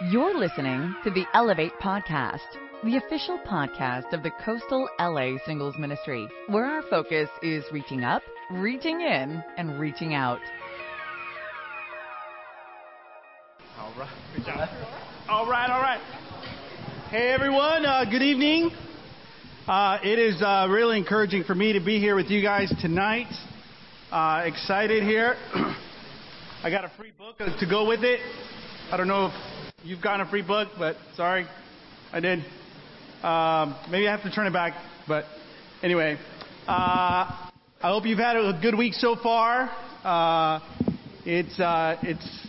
You're listening to the Elevate Podcast, the official podcast of the Coastal LA Singles Ministry, where our focus is reaching up, reaching in, and reaching out. All right, good job. All right, all right. Hey everyone, uh, good evening. Uh, it is uh, really encouraging for me to be here with you guys tonight. Uh, excited here. I got a free book to go with it. I don't know if you've gotten a free book, but sorry, I did. Um, maybe I have to turn it back, but anyway. Uh, I hope you've had a good week so far. Uh, it's uh, it's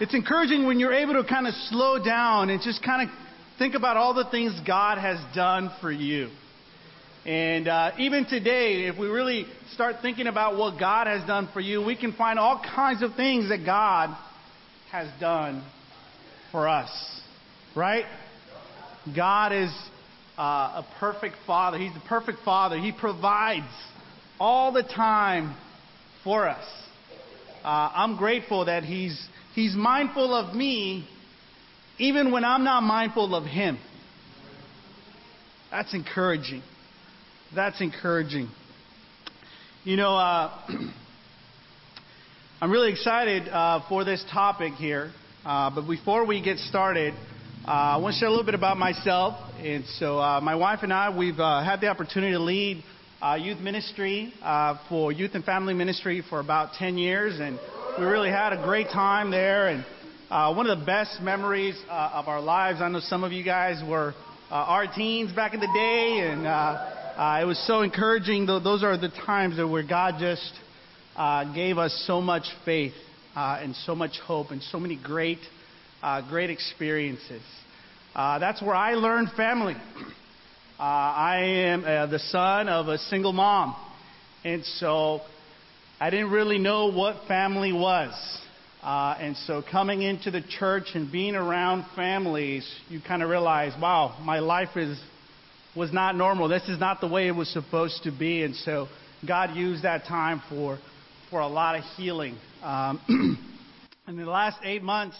it's encouraging when you're able to kind of slow down and just kind of think about all the things God has done for you. And uh, even today, if we really start thinking about what God has done for you, we can find all kinds of things that God has done for us. Right? God is uh, a perfect Father. He's the perfect Father. He provides all the time for us. Uh, I'm grateful that He's He's mindful of me even when I'm not mindful of Him. That's encouraging. That's encouraging. You know, uh, I'm really excited uh, for this topic here. Uh, but before we get started, uh, I want to share a little bit about myself. And so, uh, my wife and I, we've uh, had the opportunity to lead youth ministry for youth and family ministry for about 10 years. And we really had a great time there. And uh, one of the best memories uh, of our lives. I know some of you guys were uh, our teens back in the day, and uh, uh, it was so encouraging. Those are the times where God just uh, gave us so much faith Uh, and so much hope and so many great, uh, great experiences. Uh, that's where I learned family. I am the son of a single mom, and so I didn't really know what family was. Uh, and so coming into the church and being around families, you kind of realize, wow, my life is was not normal. This is not the way it was supposed to be. And so God used that time for for a lot of healing. Um, in the last eight months,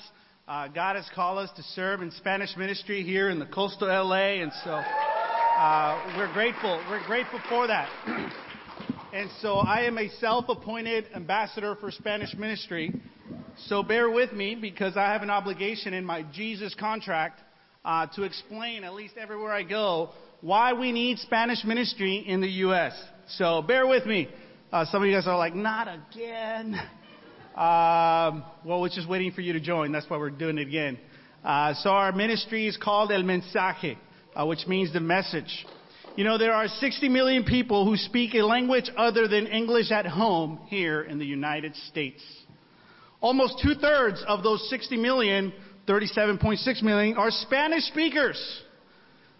uh, God has called us to serve in Spanish ministry here in the coastal LA, and so uh, we're grateful. We're grateful for that. and so I am a self-appointed ambassador for Spanish ministry. So bear with me because I have an obligation in my Jesus contract uh, to explain, at least everywhere I go, why we need Spanish ministry in the U.S. So bear with me. Uh, some of you guys are like, not again. Um, well, we're just waiting for you to join. That's why we're doing it again. Uh, so our ministry is called El Mensaje, uh, which means the message. You know, there are 60 million people who speak a language other than English at home here in the United States. Almost two thirds of those 60 million, 37.6 million, are Spanish speakers.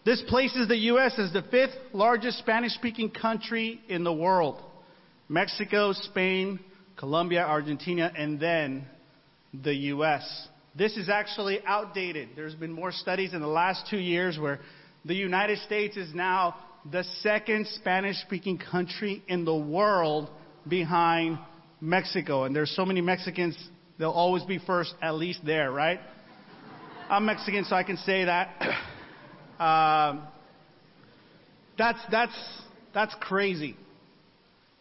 This places the U.S. as the fifth largest Spanish speaking country in the world. Mexico, Spain, Colombia, Argentina, and then the U.S. This is actually outdated. There's been more studies in the last two years where the United States is now the second Spanish speaking country in the world behind Mexico, and there's so many Mexicans, they'll always be first, at least there, right? I'm Mexican, so I can say that. Um, that's that's that's crazy.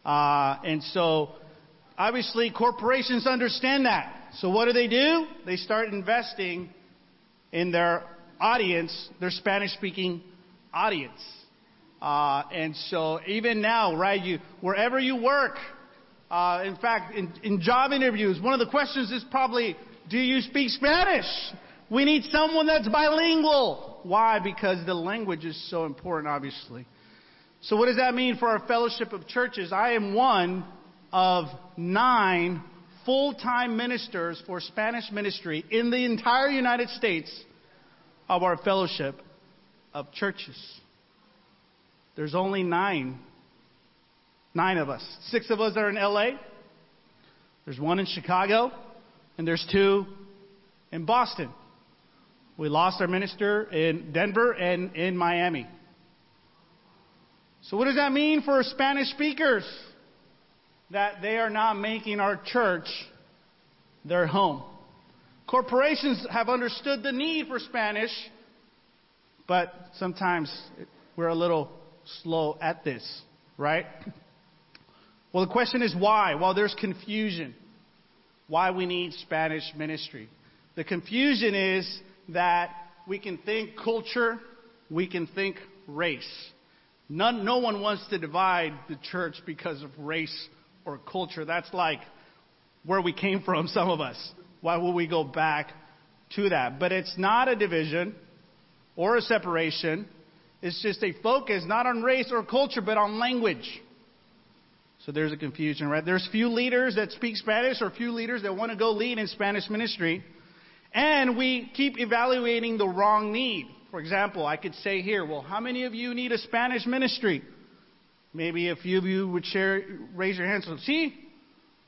Uh, and so, obviously, corporations understand that. So what do they do? They start investing in their audience, their Spanish-speaking audience. Uh, and so, even now, right, you wherever you work, uh, in fact, in, in job interviews, one of the questions is probably, do you speak Spanish? We need someone that's bilingual. Why? Because the language is so important, obviously. So what does that mean for our fellowship of churches? I am one of nine full-time ministers for Spanish ministry in the entire United States of our fellowship of churches. There's only nine Nine of us. Six of us are in LA. There's one in Chicago. And there's two in Boston. We lost our minister in Denver and in Miami. So what does that mean for Spanish speakers? That they are not making our church their home. Corporations have understood the need for Spanish, but sometimes we're a little slow at this, right? Well, the question is why? Well, there's confusion. Why we need Spanish ministry. The confusion is that we can think culture, we can think race. None, no one wants to divide the church because of race or culture. That's like where we came from, some of us. Why would we go back to that? But it's not a division or a separation. It's just a focus not on race or culture, but on language. So there's a confusion, right? There's few leaders that speak Spanish or few leaders that want to go lead in Spanish ministry. And we keep evaluating the wrong need. For example, I could say here, well, how many of you need a Spanish ministry? Maybe a few of you would share, raise your hands. See,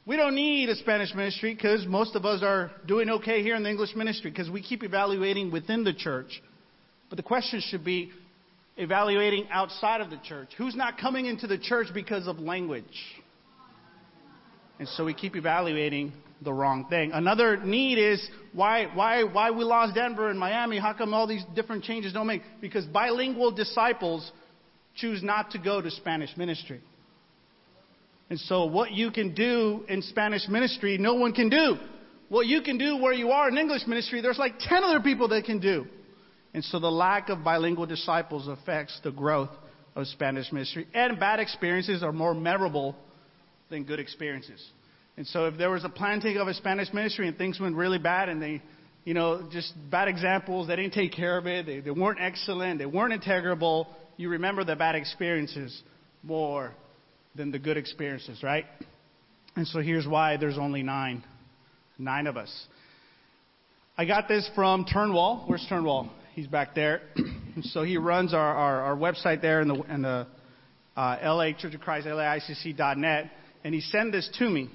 we don't need a Spanish ministry because most of us are doing okay here in the English ministry because we keep evaluating within the church. But the question should be evaluating outside of the church. Who's not coming into the church because of language? And so we keep evaluating the wrong thing. Another need is why, why, why we lost Denver and Miami. How come all these different changes don't make? Because bilingual disciples choose not to go to Spanish ministry. And so what you can do in Spanish ministry, no one can do. What you can do where you are in English ministry, there's like 10 other people that can do. And so the lack of bilingual disciples affects the growth of Spanish ministry. And bad experiences are more memorable than good experiences. And so if there was a planting of a Spanish ministry and things went really bad and they, you know, just bad examples, they didn't take care of it, they, they weren't excellent, they weren't integrable, you remember the bad experiences more than the good experiences, right? And so here's why there's only nine. Nine of us. I got this from Turnwall. Where's Turnwall? He's back there. so he runs our, our, our, website there in the, in the uh, LA Church of Christ, LAICC.net, and he sent this to me.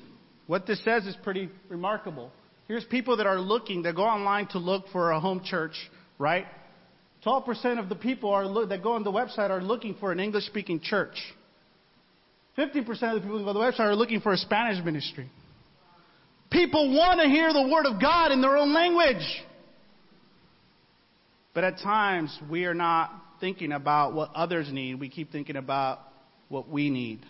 What this says is pretty remarkable. Here's people that are looking, they go online to look for a home church, right? 12% of the people are, that go on the website are looking for an English speaking church. 50% of the people who go to the website are looking for a Spanish ministry. People want to hear the Word of God in their own language. But at times, we are not thinking about what others need. We keep thinking about what we need.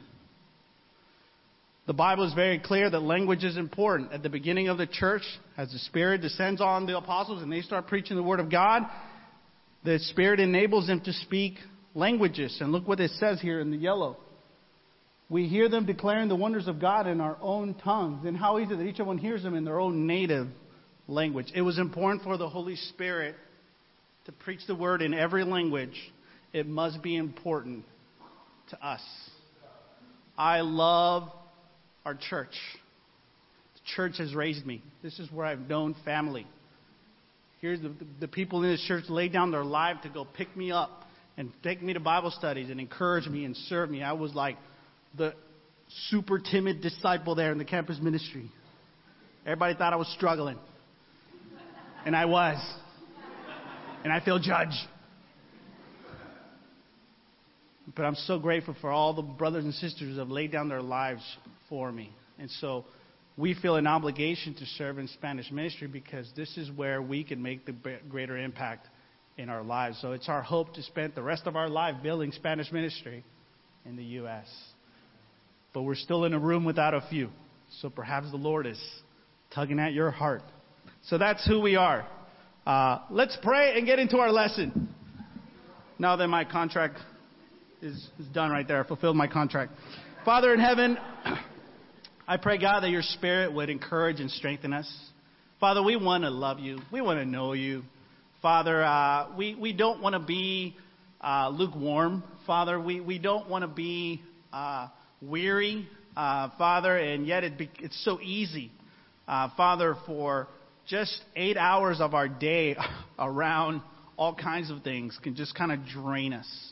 The Bible is very clear that language is important. At the beginning of the church, as the Spirit descends on the apostles and they start preaching the Word of God, the Spirit enables them to speak languages. And look what it says here in the yellow we hear them declaring the wonders of God in our own tongues. And how easy that each one hears them in their own native language. It was important for the Holy Spirit to preach the word in every language. It must be important to us. I love our church. The church has raised me. This is where I've known family. Here's the, the people in this church lay down their life to go pick me up and take me to Bible studies and encourage me and serve me. I was like, the super timid disciple there in the campus ministry. Everybody thought I was struggling. And I was. And I feel judged. But I'm so grateful for all the brothers and sisters who have laid down their lives for me. And so we feel an obligation to serve in Spanish ministry because this is where we can make the greater impact in our lives. So it's our hope to spend the rest of our life building Spanish ministry in the U.S but we're still in a room without a few. So perhaps the Lord is tugging at your heart. So that's who we are. Uh, let's pray and get into our lesson. Now that my contract is, is done right there, I fulfilled my contract. Father in heaven, I pray, God, that your spirit would encourage and strengthen us. Father, we want to love you. We want to know you. Father, uh, we, we don't want to be uh, lukewarm. Father, we, we don't want to be uh, weary, uh, Father, and yet it be, it's so easy, uh, Father, for just eight hours of our day around all kinds of things can just kind of drain us.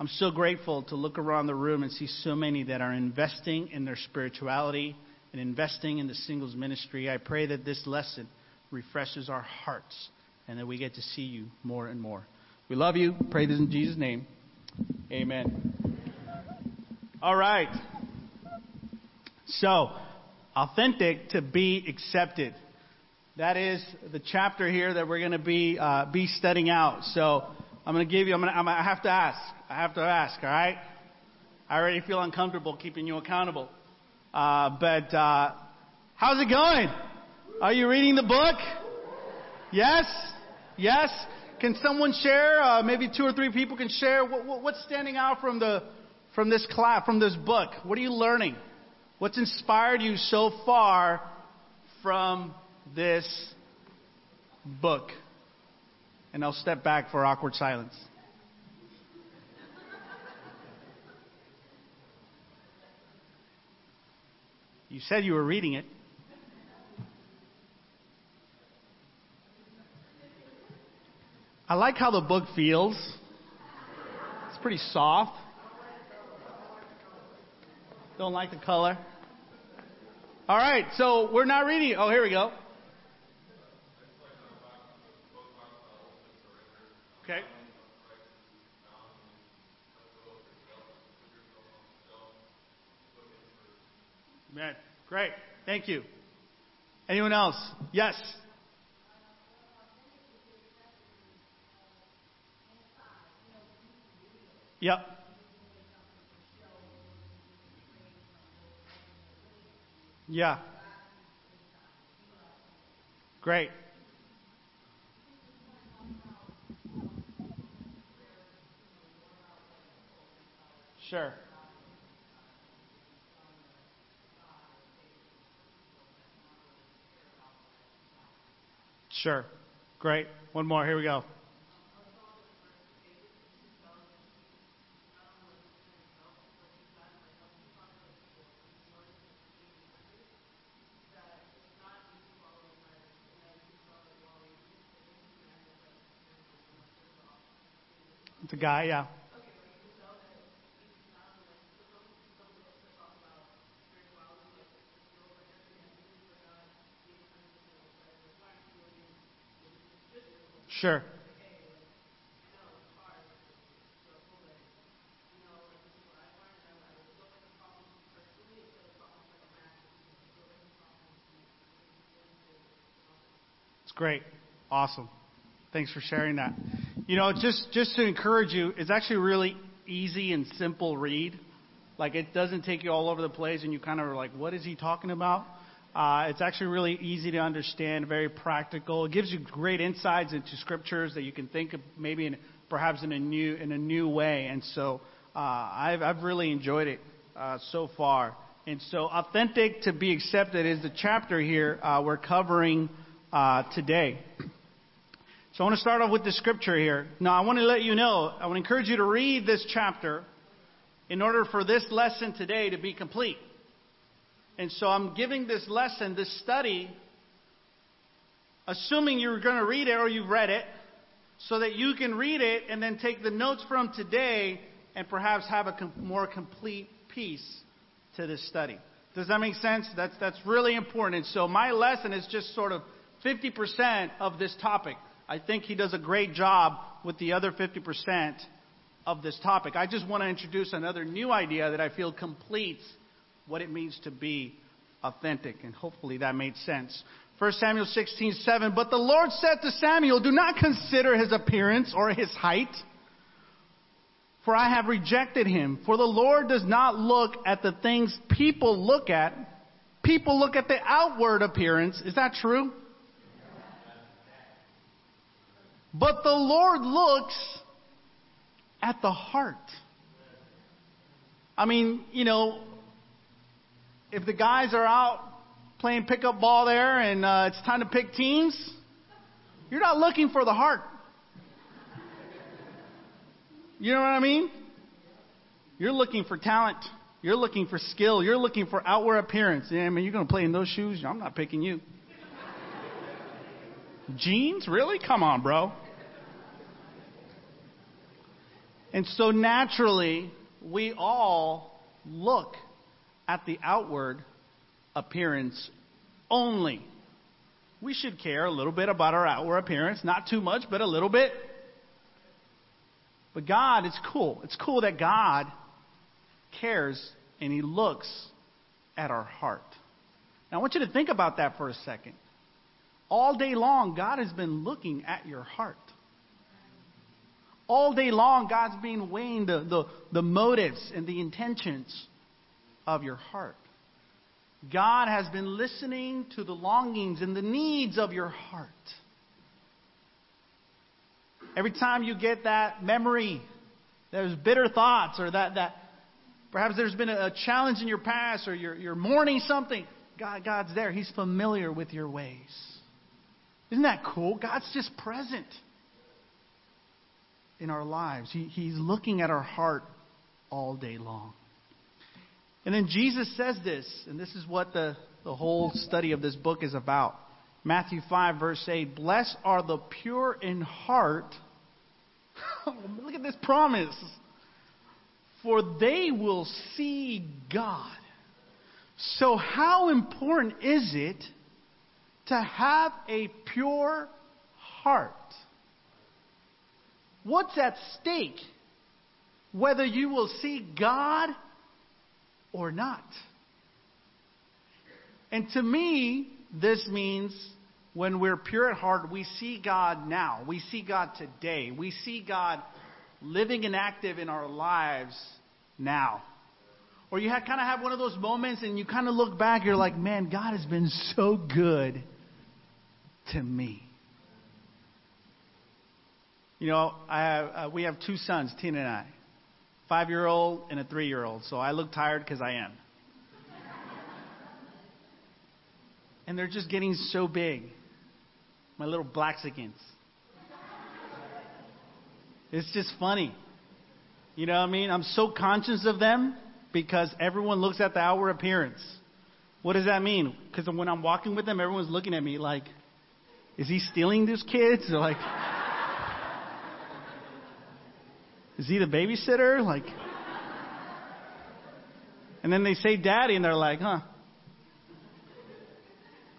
I'm so grateful to look around the room and see so many that are investing in their spirituality and investing in the singles ministry. I pray that this lesson refreshes our hearts and that we get to see you more and more. We love you. Pray this in Jesus' name. Amen. All right. So, authentic to be accepted. That is the chapter here that we're going to be uh, be studying out. So I'm going to give you. I'm going to. I'm, I have to ask. I have to ask. All right. I already feel uncomfortable keeping you accountable. Uh, but uh, how's it going? Are you reading the book? Yes. Yes. Can someone share? Uh, maybe two or three people can share. What, what, what's standing out from the from this class, from this book? What are you learning? What's inspired you so far from this book? And I'll step back for awkward silence. You said you were reading it. I like how the book feels. It's pretty soft. Don't like the color. All right, so we're not reading. Oh, here we go. Okay. Amen. Great. Thank you. Anyone else? Yes. Yep. Yeah. Great. Sure. Sure. Great. One more. Here we go. It's a guy, yeah. Sure. It's great. Awesome. Thanks for sharing that. You know, just just to encourage you, it's actually really easy and simple read. Like it doesn't take you all over the place, and you kind of are like, "What is he talking about?" Uh, it's actually really easy to understand, very practical. It gives you great insights into scriptures that you can think of maybe in, perhaps in a new in a new way. And so uh, I've I've really enjoyed it uh, so far. And so authentic to be accepted is the chapter here uh, we're covering uh, today. So I want to start off with the scripture here. Now, I want to let you know, I want to encourage you to read this chapter in order for this lesson today to be complete. And so I'm giving this lesson, this study, assuming you're going to read it or you've read it, so that you can read it and then take the notes from today and perhaps have a com- more complete piece to this study. Does that make sense? That's, that's really important. And so my lesson is just sort of 50% of this topic. I think he does a great job with the other 50% of this topic. I just want to introduce another new idea that I feel completes what it means to be authentic, and hopefully that made sense. 1 Samuel 16, 7. But the Lord said to Samuel, Do not consider his appearance or his height, for I have rejected him. For the Lord does not look at the things people look at. People look at the outward appearance. Is that true? But the Lord looks at the heart. I mean, you know, if the guys are out playing pickup ball there and uh, it's time to pick teams, you're not looking for the heart. You know what I mean? You're looking for talent. You're looking for skill. You're looking for outward appearance. Yeah, I mean, you're going to play in those shoes? I'm not picking you. Jeans? Really? Come on, bro. And so naturally, we all look at the outward appearance only. We should care a little bit about our outward appearance, not too much, but a little bit. But God, it's cool. It's cool that God cares and He looks at our heart. Now, I want you to think about that for a second. All day long, God has been looking at your heart. All day long, God's been weighing the, the, the motives and the intentions of your heart. God has been listening to the longings and the needs of your heart. Every time you get that memory, those bitter thoughts, or that, that perhaps there's been a, challenge in your past, or you're, you're mourning something, God, God's there. He's familiar with your ways. Isn't that cool? God's just present in our lives. He, he's looking at our heart all day long. And then Jesus says this, and this is what the, the whole study of this book is about. Matthew 5, verse 8 Blessed are the pure in heart. Look at this promise. For they will see God. So, how important is it to have a pure heart? What's at stake? Whether you will see God or not. And to me, this means when we're pure at heart, we see God now. We see God today. We see God living and active in our lives now. Or you have, kind of have one of those moments and you kind of look back, you're like, man, God has been so good to me. You know, I have, uh, we have two sons, Tina and I, five year old and a three year old. So I look tired because I am. and they're just getting so big. My little Blaxicans. It's just funny. You know what I mean? I'm so conscious of them because everyone looks at the outward appearance. What does that mean? Because when I'm walking with them, everyone's looking at me like, is he stealing these kids? Like, is he the babysitter? Like, and then they say daddy, and they're like, huh,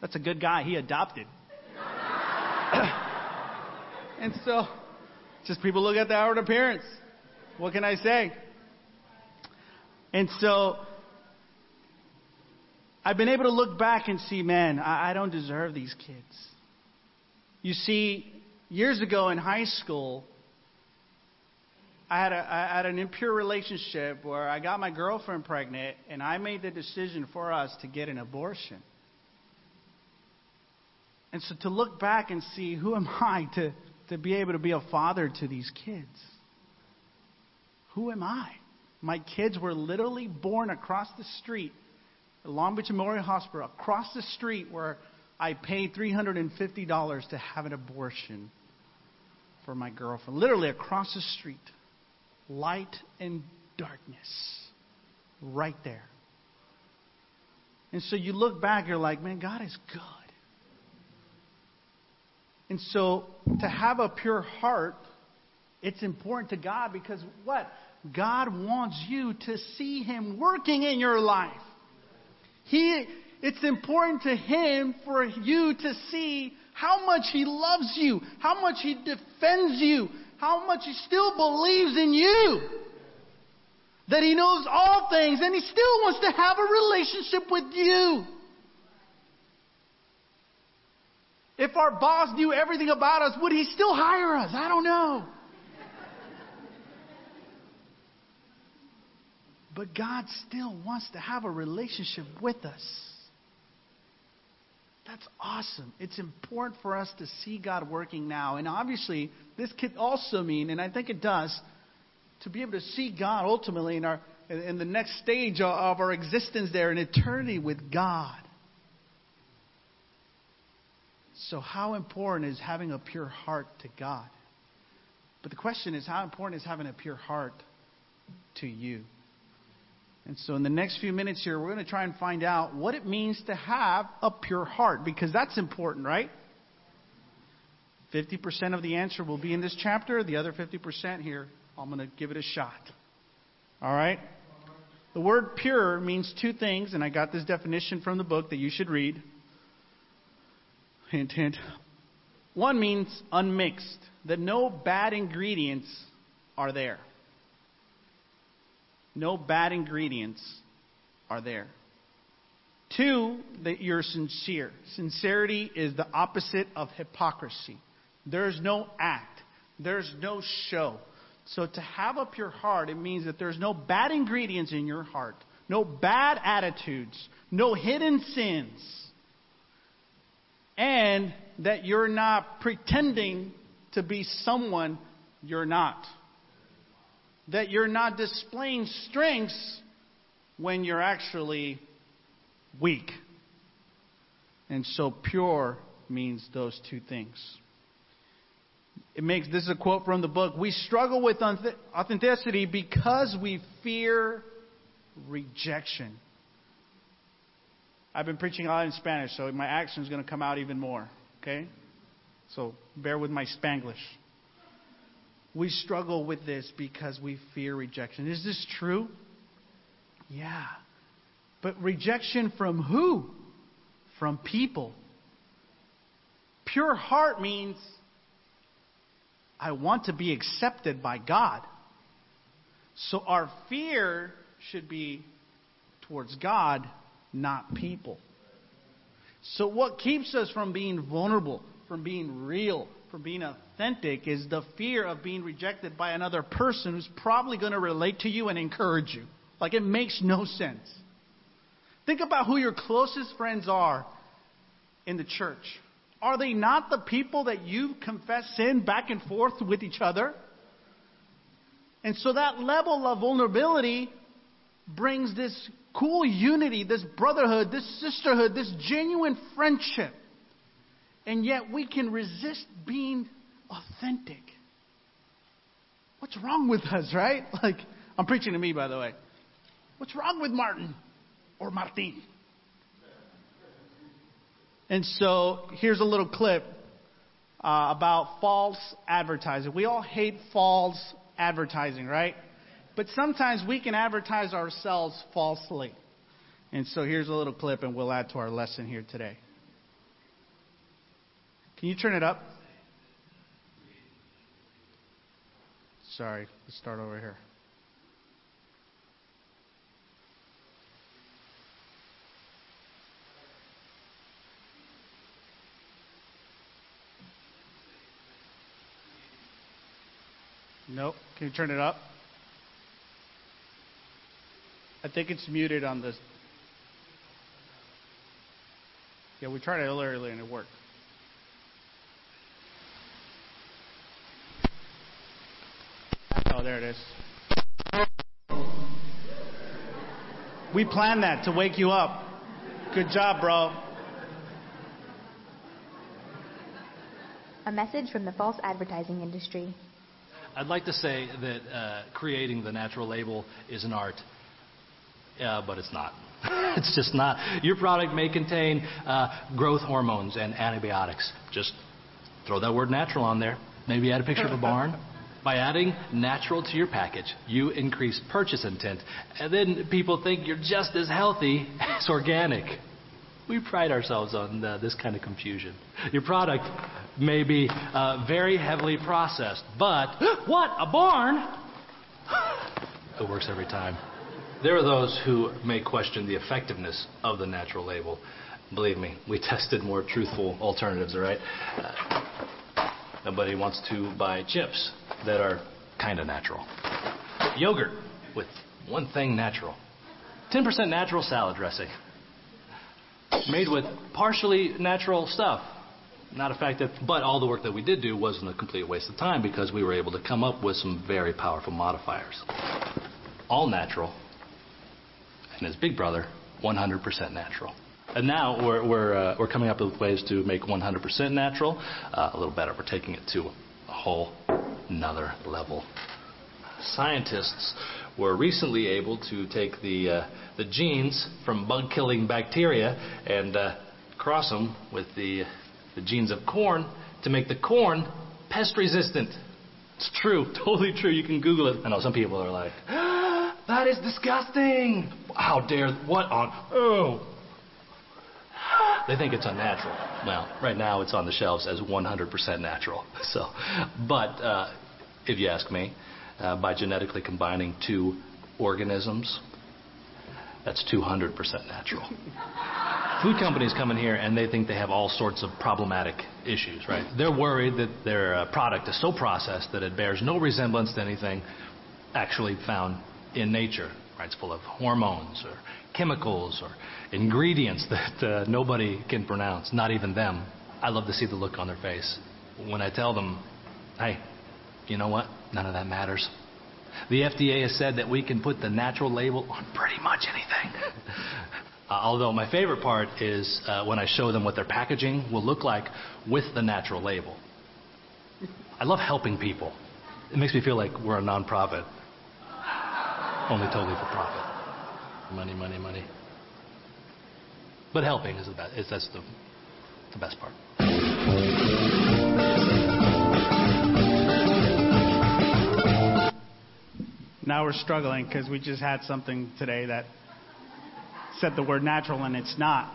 that's a good guy. He adopted. and so, just people look at the outward appearance. What can I say? And so, I've been able to look back and see, man, I, I don't deserve these kids. You see, years ago in high school, I had, a, I had an impure relationship where I got my girlfriend pregnant, and I made the decision for us to get an abortion. And so to look back and see who am I to, to be able to be a father to these kids? Who am I? My kids were literally born across the street, Long Beach Memorial Hospital, across the street where I paid $350 to have an abortion for my girlfriend. Literally across the street. Light and darkness. Right there. And so you look back, you're like, man, God is good. And so to have a pure heart, it's important to God because what? God wants you to see Him working in your life. He, it's important to Him for you to see how much He loves you, how much He defends you, how much He still believes in you. That He knows all things and He still wants to have a relationship with you. If our boss knew everything about us, would he still hire us? I don't know. But God still wants to have a relationship with us. That's awesome. It's important for us to see God working now. And obviously, this could also mean, and I think it does, to be able to see God ultimately in, our, in the next stage of our existence there in eternity with God. So, how important is having a pure heart to God? But the question is, how important is having a pure heart to you? And so, in the next few minutes here, we're going to try and find out what it means to have a pure heart, because that's important, right? 50% of the answer will be in this chapter, the other 50% here, I'm going to give it a shot. All right? The word pure means two things, and I got this definition from the book that you should read. Hint, hint. One means unmixed, that no bad ingredients are there. No bad ingredients are there. Two, that you're sincere. Sincerity is the opposite of hypocrisy. There's no act, there's no show. So to have a pure heart, it means that there's no bad ingredients in your heart, no bad attitudes, no hidden sins, and that you're not pretending to be someone you're not. That you're not displaying strengths when you're actually weak. And so pure means those two things. It makes this is a quote from the book. We struggle with authenticity because we fear rejection. I've been preaching a lot in Spanish, so my accent is going to come out even more. Okay? So bear with my Spanglish. We struggle with this because we fear rejection. Is this true? Yeah. But rejection from who? From people. Pure heart means I want to be accepted by God. So our fear should be towards God, not people. So, what keeps us from being vulnerable, from being real, from being authentic is the fear of being rejected by another person who's probably going to relate to you and encourage you. Like, it makes no sense. Think about who your closest friends are in the church. Are they not the people that you confess sin back and forth with each other? And so that level of vulnerability brings this cool unity, this brotherhood, this sisterhood, this genuine friendship. And yet we can resist being authentic. What's wrong with us, right? Like, I'm preaching to me, by the way. What's wrong with Martin or Martin? And so here's a little clip uh, about false advertising. We all hate false advertising, right? But sometimes we can advertise ourselves falsely. And so here's a little clip, and we'll add to our lesson here today. Can you turn it up? Sorry, let's start over here. Nope. Can you turn it up? I think it's muted on this. Yeah, we tried it earlier and it worked. Oh, there it is. We planned that to wake you up. Good job, bro. A message from the false advertising industry. I'd like to say that uh, creating the natural label is an art, uh, but it's not. it's just not. Your product may contain uh, growth hormones and antibiotics. Just throw that word natural on there. Maybe add a picture of a barn. By adding natural to your package, you increase purchase intent, and then people think you're just as healthy as organic. We pride ourselves on uh, this kind of confusion. Your product may be uh, very heavily processed, but what? A barn? it works every time. There are those who may question the effectiveness of the natural label. Believe me, we tested more truthful alternatives, all right? Uh, nobody wants to buy chips that are kind of natural. Yogurt with one thing natural. 10% natural salad dressing made with partially natural stuff. Not a fact that, but all the work that we did do wasn't a complete waste of time because we were able to come up with some very powerful modifiers. All natural, and his big brother, 100% natural. And now we're, we're, uh, we're coming up with ways to make 100% natural uh, a little better. We're taking it to a whole another level. Scientists were recently able to take the, uh, the genes from bug killing bacteria and uh, cross them with the, the genes of corn to make the corn pest resistant. It's true, totally true. You can Google it. I know some people are like, ah, that is disgusting. How dare, what on, oh. They think it's unnatural. Well, right now it's on the shelves as 100% natural. So, but uh, if you ask me, uh, by genetically combining two organisms, that's 200% natural. food companies come in here and they think they have all sorts of problematic issues, right? They're worried that their uh, product is so processed that it bears no resemblance to anything actually found in nature, right? It's full of hormones or chemicals or ingredients that uh, nobody can pronounce, not even them. I love to see the look on their face when I tell them, hey, you know what? None of that matters. The FDA has said that we can put the natural label on pretty much anything. uh, although my favorite part is uh, when I show them what their packaging will look like with the natural label. I love helping people. It makes me feel like we're a nonprofit, only totally for profit. Money, money, money. But helping is the best. Is that's the, the best part. Now we're struggling because we just had something today that said the word natural and it's not.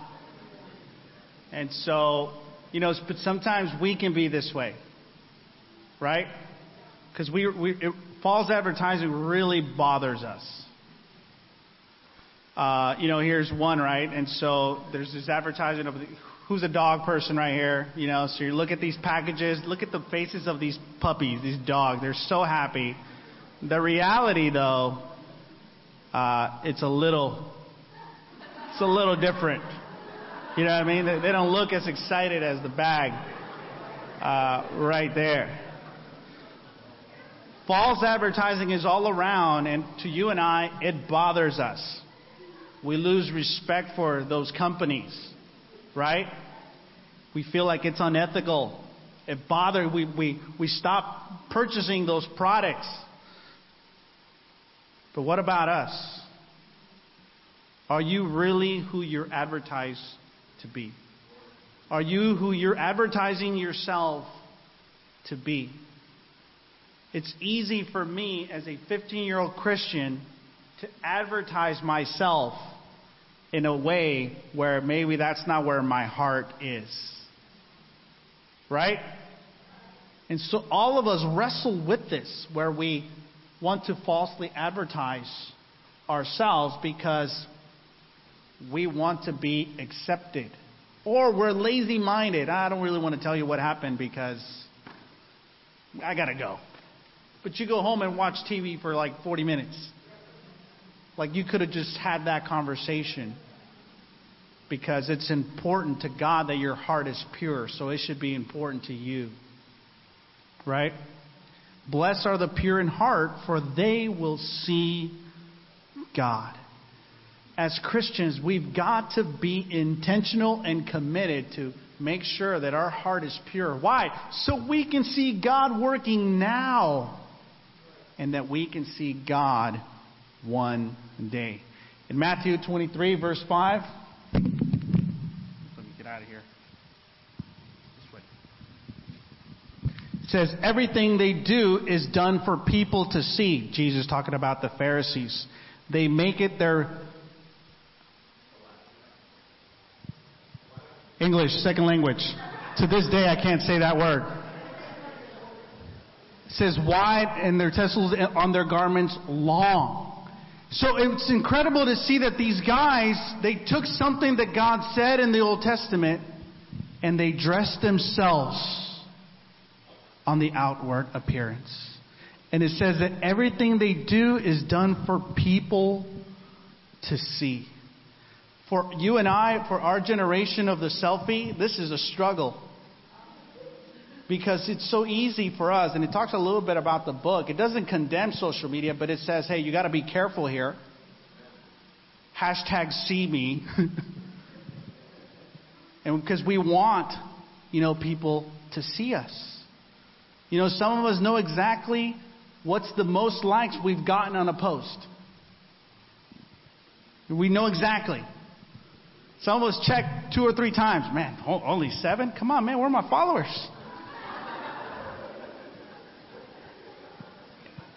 And so, you know, but sometimes we can be this way, right? Because we, we it, false advertising really bothers us. Uh, you know, here's one, right? And so there's this advertising of who's a dog person right here, you know. So you look at these packages, look at the faces of these puppies, these dogs. They're so happy. The reality, though, uh, it's a little, it's a little different. You know what I mean? They, they don't look as excited as the bag uh, right there. False advertising is all around, and to you and I, it bothers us. We lose respect for those companies, right? We feel like it's unethical. It bothers. We, we, we stop purchasing those products. But what about us? Are you really who you're advertised to be? Are you who you're advertising yourself to be? It's easy for me as a 15 year old Christian to advertise myself in a way where maybe that's not where my heart is. Right? And so all of us wrestle with this, where we want to falsely advertise ourselves because we want to be accepted. Or we're lazy minded. Ah, I don't really want to tell you what happened because I got to go. But you go home and watch TV for like 40 minutes. Like you could have just had that conversation because it's important to God that your heart is pure, so it should be important to you. Right? Blessed are the pure in heart, for they will see God. As Christians, we've got to be intentional and committed to make sure that our heart is pure. Why? So we can see God working now and that we can see God one day. In Matthew 23, verse 5, let me get out of here. It says, Everything they do is done for people to see. Jesus talking about the Pharisees. They make it their English, second language. To this day, I can't say that word. It says wide and their tassels on their garments long. So it's incredible to see that these guys, they took something that God said in the Old Testament and they dressed themselves on the outward appearance. And it says that everything they do is done for people to see. For you and I, for our generation of the selfie, this is a struggle. Because it's so easy for us, and it talks a little bit about the book. It doesn't condemn social media, but it says, hey, you got to be careful here. Hashtag see me. and because we want, you know, people to see us. You know, some of us know exactly what's the most likes we've gotten on a post. We know exactly. Some of us check two or three times. Man, only seven? Come on, man, where are my followers?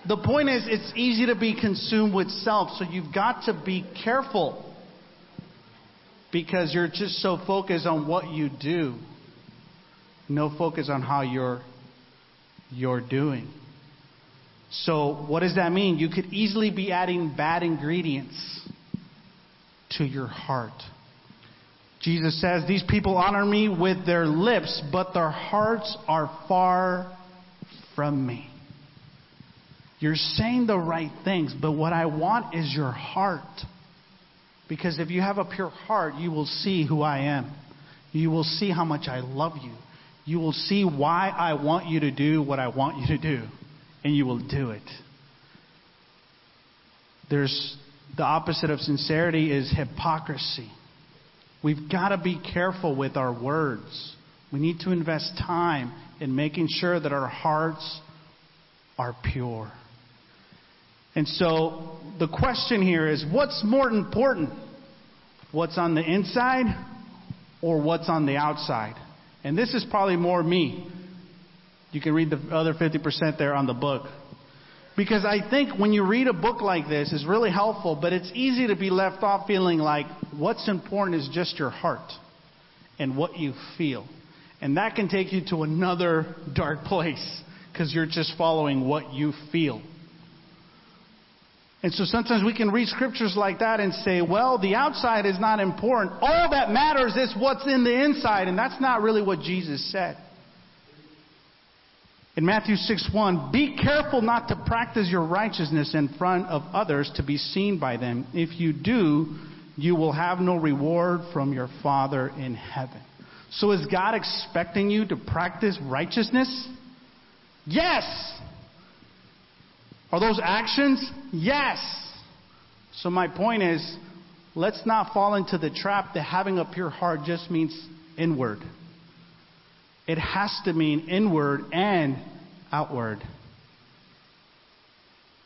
The point is, it's easy to be consumed with self, so you've got to be careful because you're just so focused on what you do, no focus on how you're you're doing. So, what does that mean? You could easily be adding bad ingredients to your heart. Jesus says, These people honor me with their lips, but their hearts are far from me. You're saying the right things, but what I want is your heart. Because if you have a pure heart, you will see who I am. You will see how much I love you. You will see why I want you to do what I want you to do. And you will do it. There's the opposite of sincerity is hypocrisy. We've got to be careful with our words. We need to invest time in making sure that our hearts are pure. And so the question here is what's more important? What's on the inside or what's on the outside? And this is probably more me. You can read the other 50% there on the book. Because I think when you read a book like this, it's really helpful, but it's easy to be left off feeling like what's important is just your heart and what you feel. And that can take you to another dark place because you're just following what you feel. And so sometimes we can read scriptures like that and say, well, the outside is not important. All that matters is what's in the inside. And that's not really what Jesus said. In Matthew 6 1, be careful not to practice your righteousness in front of others to be seen by them. If you do, you will have no reward from your Father in heaven. So is God expecting you to practice righteousness? Yes. Are those actions? Yes. So my point is, let's not fall into the trap that having a pure heart just means inward. It has to mean inward and outward.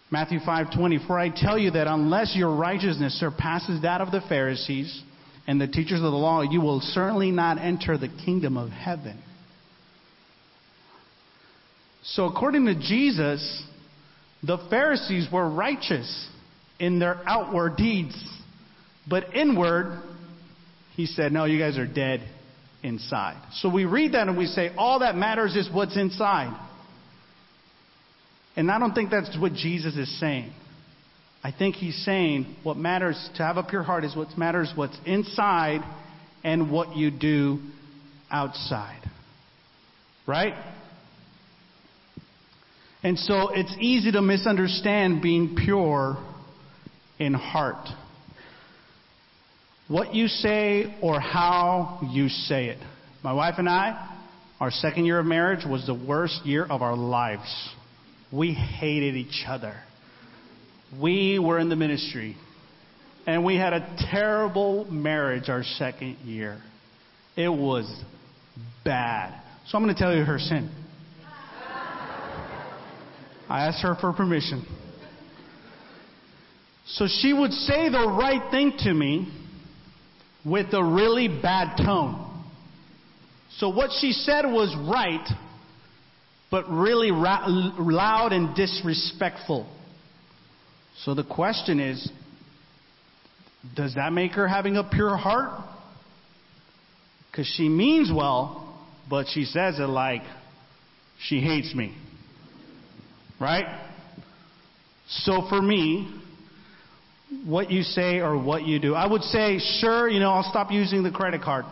Matthew 5:20 For I tell you that unless your righteousness surpasses that of the Pharisees and the teachers of the law, you will certainly not enter the kingdom of heaven. So according to Jesus, the Pharisees were righteous in their outward deeds, but inward, he said, No, you guys are dead inside. So we read that and we say, All that matters is what's inside. And I don't think that's what Jesus is saying. I think he's saying what matters to have a pure heart is what matters what's inside and what you do outside. Right? And so it's easy to misunderstand being pure in heart. What you say or how you say it. My wife and I, our second year of marriage was the worst year of our lives. We hated each other. We were in the ministry. And we had a terrible marriage our second year. It was bad. So I'm going to tell you her sin. I asked her for permission. So she would say the right thing to me with a really bad tone. So what she said was right, but really ra- loud and disrespectful. So the question is does that make her having a pure heart? Because she means well, but she says it like she hates me. Right? So for me, what you say or what you do, I would say, sure, you know, I'll stop using the credit card.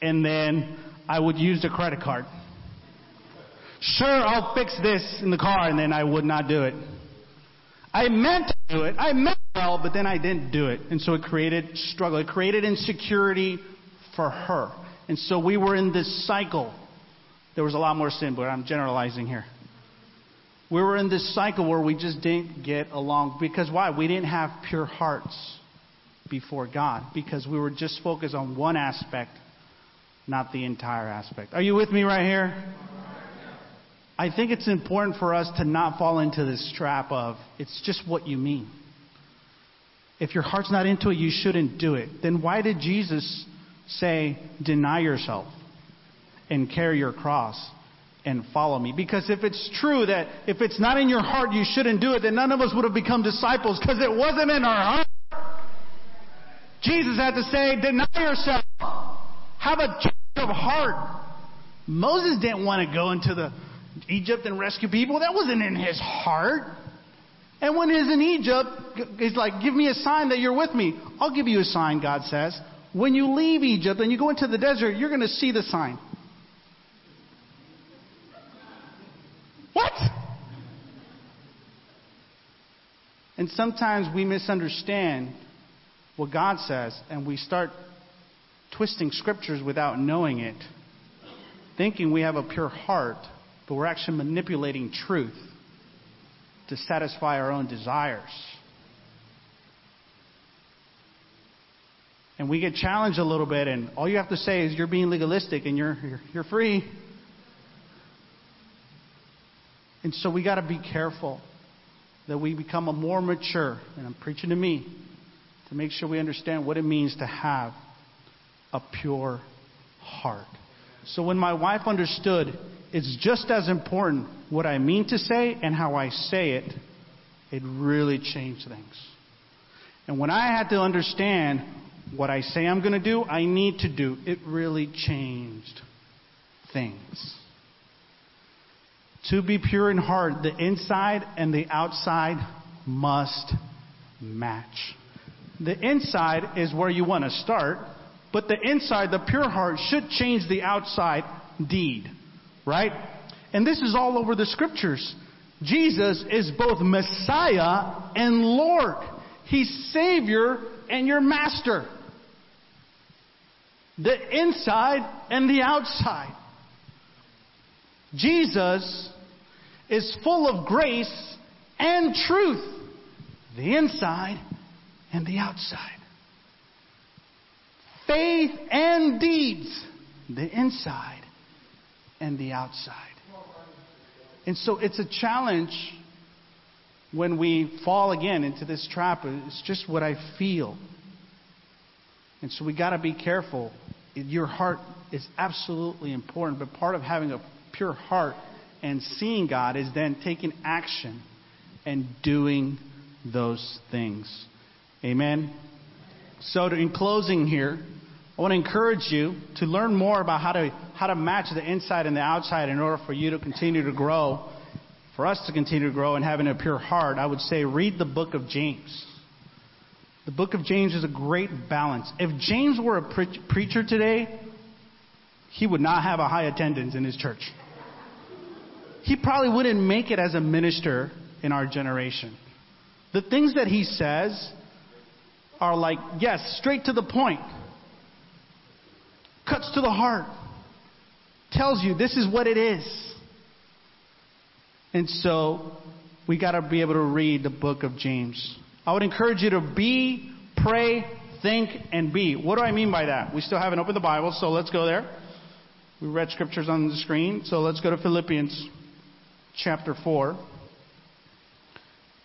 And then I would use the credit card. Sure, I'll fix this in the car, and then I would not do it. I meant to do it. I meant well, but then I didn't do it. And so it created struggle. It created insecurity for her. And so we were in this cycle. There was a lot more sin, but I'm generalizing here. We were in this cycle where we just didn't get along. Because why? We didn't have pure hearts before God. Because we were just focused on one aspect, not the entire aspect. Are you with me right here? I think it's important for us to not fall into this trap of it's just what you mean. If your heart's not into it, you shouldn't do it. Then why did Jesus say, deny yourself and carry your cross and follow me? Because if it's true that if it's not in your heart, you shouldn't do it, then none of us would have become disciples because it wasn't in our heart. Jesus had to say, deny yourself. Have a change of heart. Moses didn't want to go into the Egypt and rescue people. That wasn't in his heart. And when he's in Egypt, he's like, Give me a sign that you're with me. I'll give you a sign, God says. When you leave Egypt and you go into the desert, you're going to see the sign. What? And sometimes we misunderstand what God says and we start twisting scriptures without knowing it, thinking we have a pure heart, but we're actually manipulating truth to satisfy our own desires. And we get challenged a little bit, and all you have to say is you're being legalistic and you're, you're, you're free. And so we got to be careful that we become a more mature, and I'm preaching to me, to make sure we understand what it means to have a pure heart. So when my wife understood it's just as important what I mean to say and how I say it, it really changed things. And when I had to understand what I say I'm going to do, I need to do, it really changed things. To be pure in heart, the inside and the outside must match. The inside is where you want to start, but the inside, the pure heart, should change the outside deed. Right? And this is all over the scriptures. Jesus is both Messiah and Lord. He's Savior and your Master. The inside and the outside. Jesus is full of grace and truth. The inside and the outside. Faith and deeds. The inside and the outside. And so it's a challenge when we fall again into this trap. It's just what I feel. And so we got to be careful. Your heart is absolutely important, but part of having a pure heart and seeing God is then taking action and doing those things. Amen. So, to, in closing here, I want to encourage you to learn more about how to, how to match the inside and the outside in order for you to continue to grow. For us to continue to grow and having a pure heart, I would say read the book of James. The book of James is a great balance. If James were a pre- preacher today, he would not have a high attendance in his church. He probably wouldn't make it as a minister in our generation. The things that he says are like, yes, straight to the point cuts to the heart, tells you this is what it is. And so we got to be able to read the book of James. I would encourage you to be, pray, think, and be. What do I mean by that? We still haven't opened the Bible, so let's go there. We read scriptures on the screen, so let's go to Philippians chapter 4.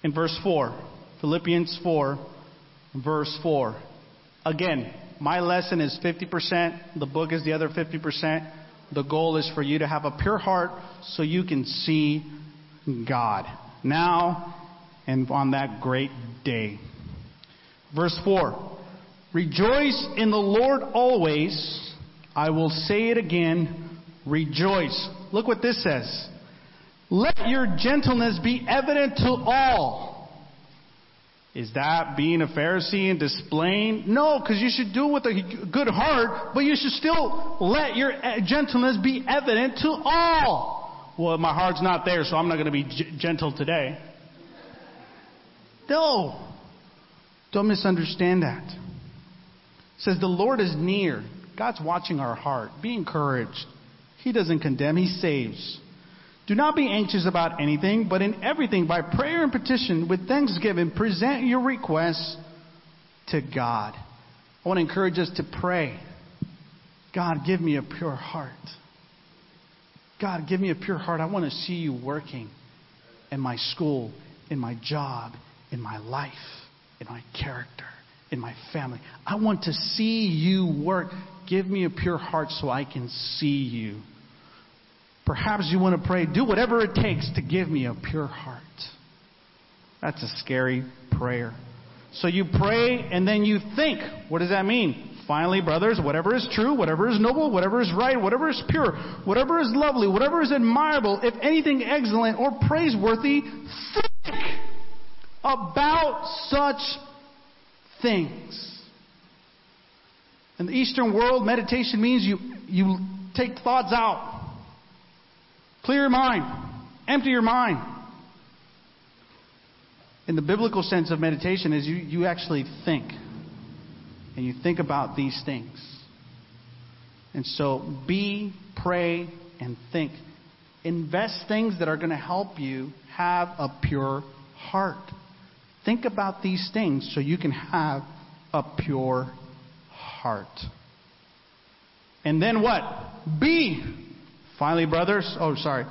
In verse 4. Philippians 4, verse 4. Again, my lesson is 50%, the book is the other 50%. The goal is for you to have a pure heart so you can see God now and on that great day. Verse 4 Rejoice in the Lord always. I will say it again. Rejoice. Look what this says. Let your gentleness be evident to all. Is that being a Pharisee and displaying? No, because you should do it with a good heart, but you should still let your uh, gentleness be evident to all. Well, my heart's not there, so I'm not going to be g- gentle today. No. Don't misunderstand that. It says the Lord is near. God's watching our heart. Be encouraged. He doesn't condemn, He saves. Do not be anxious about anything, but in everything, by prayer and petition, with thanksgiving, present your requests to God. I want to encourage us to pray. God, give me a pure heart. God, give me a pure heart. I want to see you working in my school, in my job, in my life, in my character, in my family. I want to see you work. Give me a pure heart so I can see you. Perhaps you want to pray, do whatever it takes to give me a pure heart. That's a scary prayer. So you pray and then you think. What does that mean? Finally, brothers, whatever is true, whatever is noble, whatever is right, whatever is pure, whatever is lovely, whatever is admirable, if anything excellent or praiseworthy, think about such things. In the Eastern world, meditation means you, you take thoughts out, clear your mind, empty your mind. In the biblical sense of meditation is you, you actually think. And you think about these things. And so be, pray, and think. Invest things that are going to help you have a pure heart. Think about these things so you can have a pure heart. And then what? Be. Finally, brothers. Oh, sorry.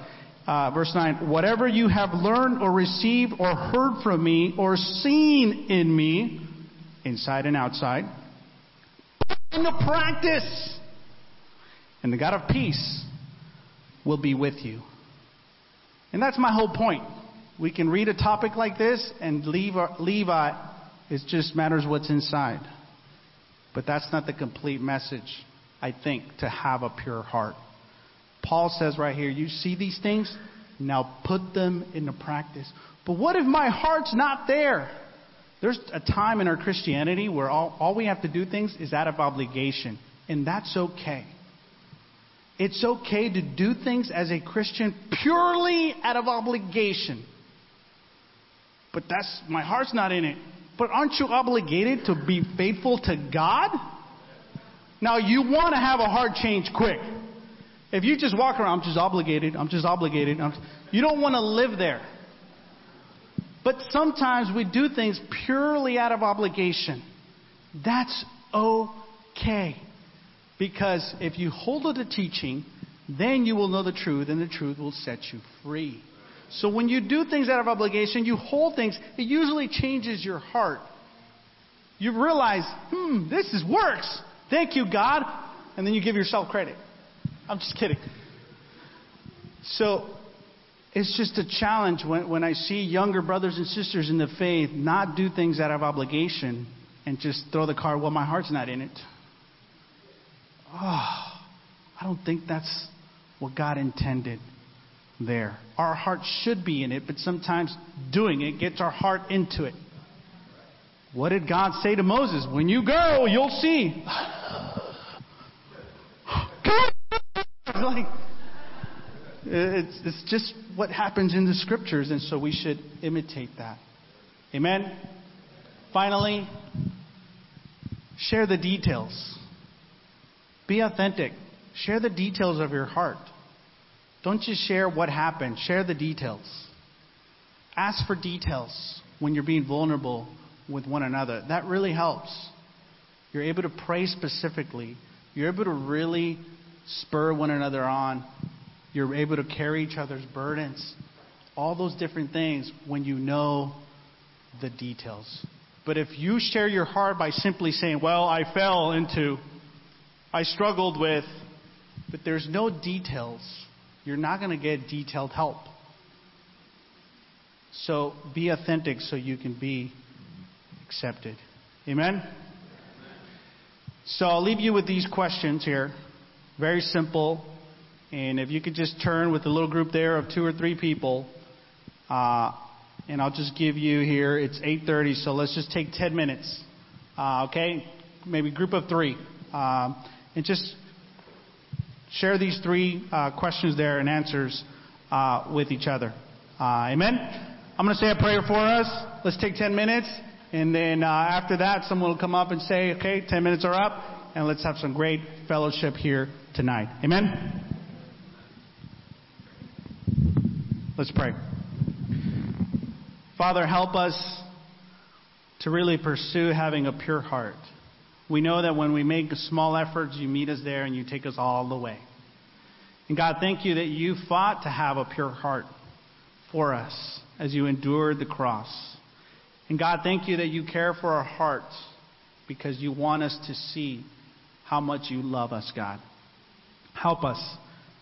Uh, verse 9. Whatever you have learned or received or heard from me or seen in me, inside and outside, put into practice. And the God of peace will be with you. And that's my whole point. We can read a topic like this and leave, leave uh, it just matters what's inside. But that's not the complete message, I think, to have a pure heart. Paul says right here, you see these things? Now put them into practice. But what if my heart's not there? There's a time in our Christianity where all, all we have to do things is out of obligation. And that's okay. It's okay to do things as a Christian purely out of obligation. But that's, my heart's not in it. But aren't you obligated to be faithful to God? Now you want to have a heart change quick. If you just walk around, I'm just obligated, I'm just obligated, I'm, you don't want to live there. But sometimes we do things purely out of obligation. That's okay. Because if you hold to the teaching, then you will know the truth, and the truth will set you free. So when you do things out of obligation, you hold things, it usually changes your heart. You realize, hmm, this is works. Thank you, God. And then you give yourself credit. I'm just kidding. So it's just a challenge when, when I see younger brothers and sisters in the faith not do things out of obligation and just throw the card, well, my heart's not in it. Oh, I don't think that's what God intended there. Our heart should be in it, but sometimes doing it gets our heart into it. What did God say to Moses? When you go, you'll see. like, it's, it's just what happens in the scriptures, and so we should imitate that. Amen? Finally, share the details. Be authentic. Share the details of your heart. Don't just share what happened, share the details. Ask for details when you're being vulnerable with one another. That really helps. You're able to pray specifically. You're able to really spur one another on. You're able to carry each other's burdens. All those different things when you know the details. But if you share your heart by simply saying, Well, I fell into, I struggled with, but there's no details, you're not going to get detailed help. So be authentic so you can be accepted. Amen? So I'll leave you with these questions here. Very simple. And if you could just turn with a little group there of two or three people. Uh, and I'll just give you here, it's 8.30, so let's just take 10 minutes. Uh, okay? Maybe group of three. Uh, and just share these three uh, questions there and answers uh, with each other. Uh, amen? I'm going to say a prayer for us. Let's take 10 minutes. And then after that, someone will come up and say, okay, 10 minutes are up. And let's have some great fellowship here tonight. Amen? Let's pray. Father, help us to really pursue having a pure heart. We know that when we make small efforts, you meet us there and you take us all the way. And God, thank you that you fought to have a pure heart for us as you endured the cross. And God, thank you that you care for our hearts because you want us to see how much you love us, God. Help us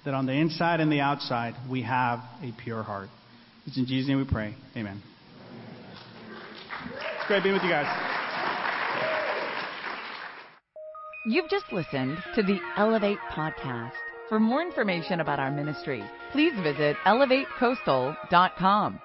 that on the inside and the outside we have a pure heart. It's in Jesus' name we pray. Amen. It's great being with you guys. You've just listened to the Elevate Podcast. For more information about our ministry, please visit elevatecoastal.com.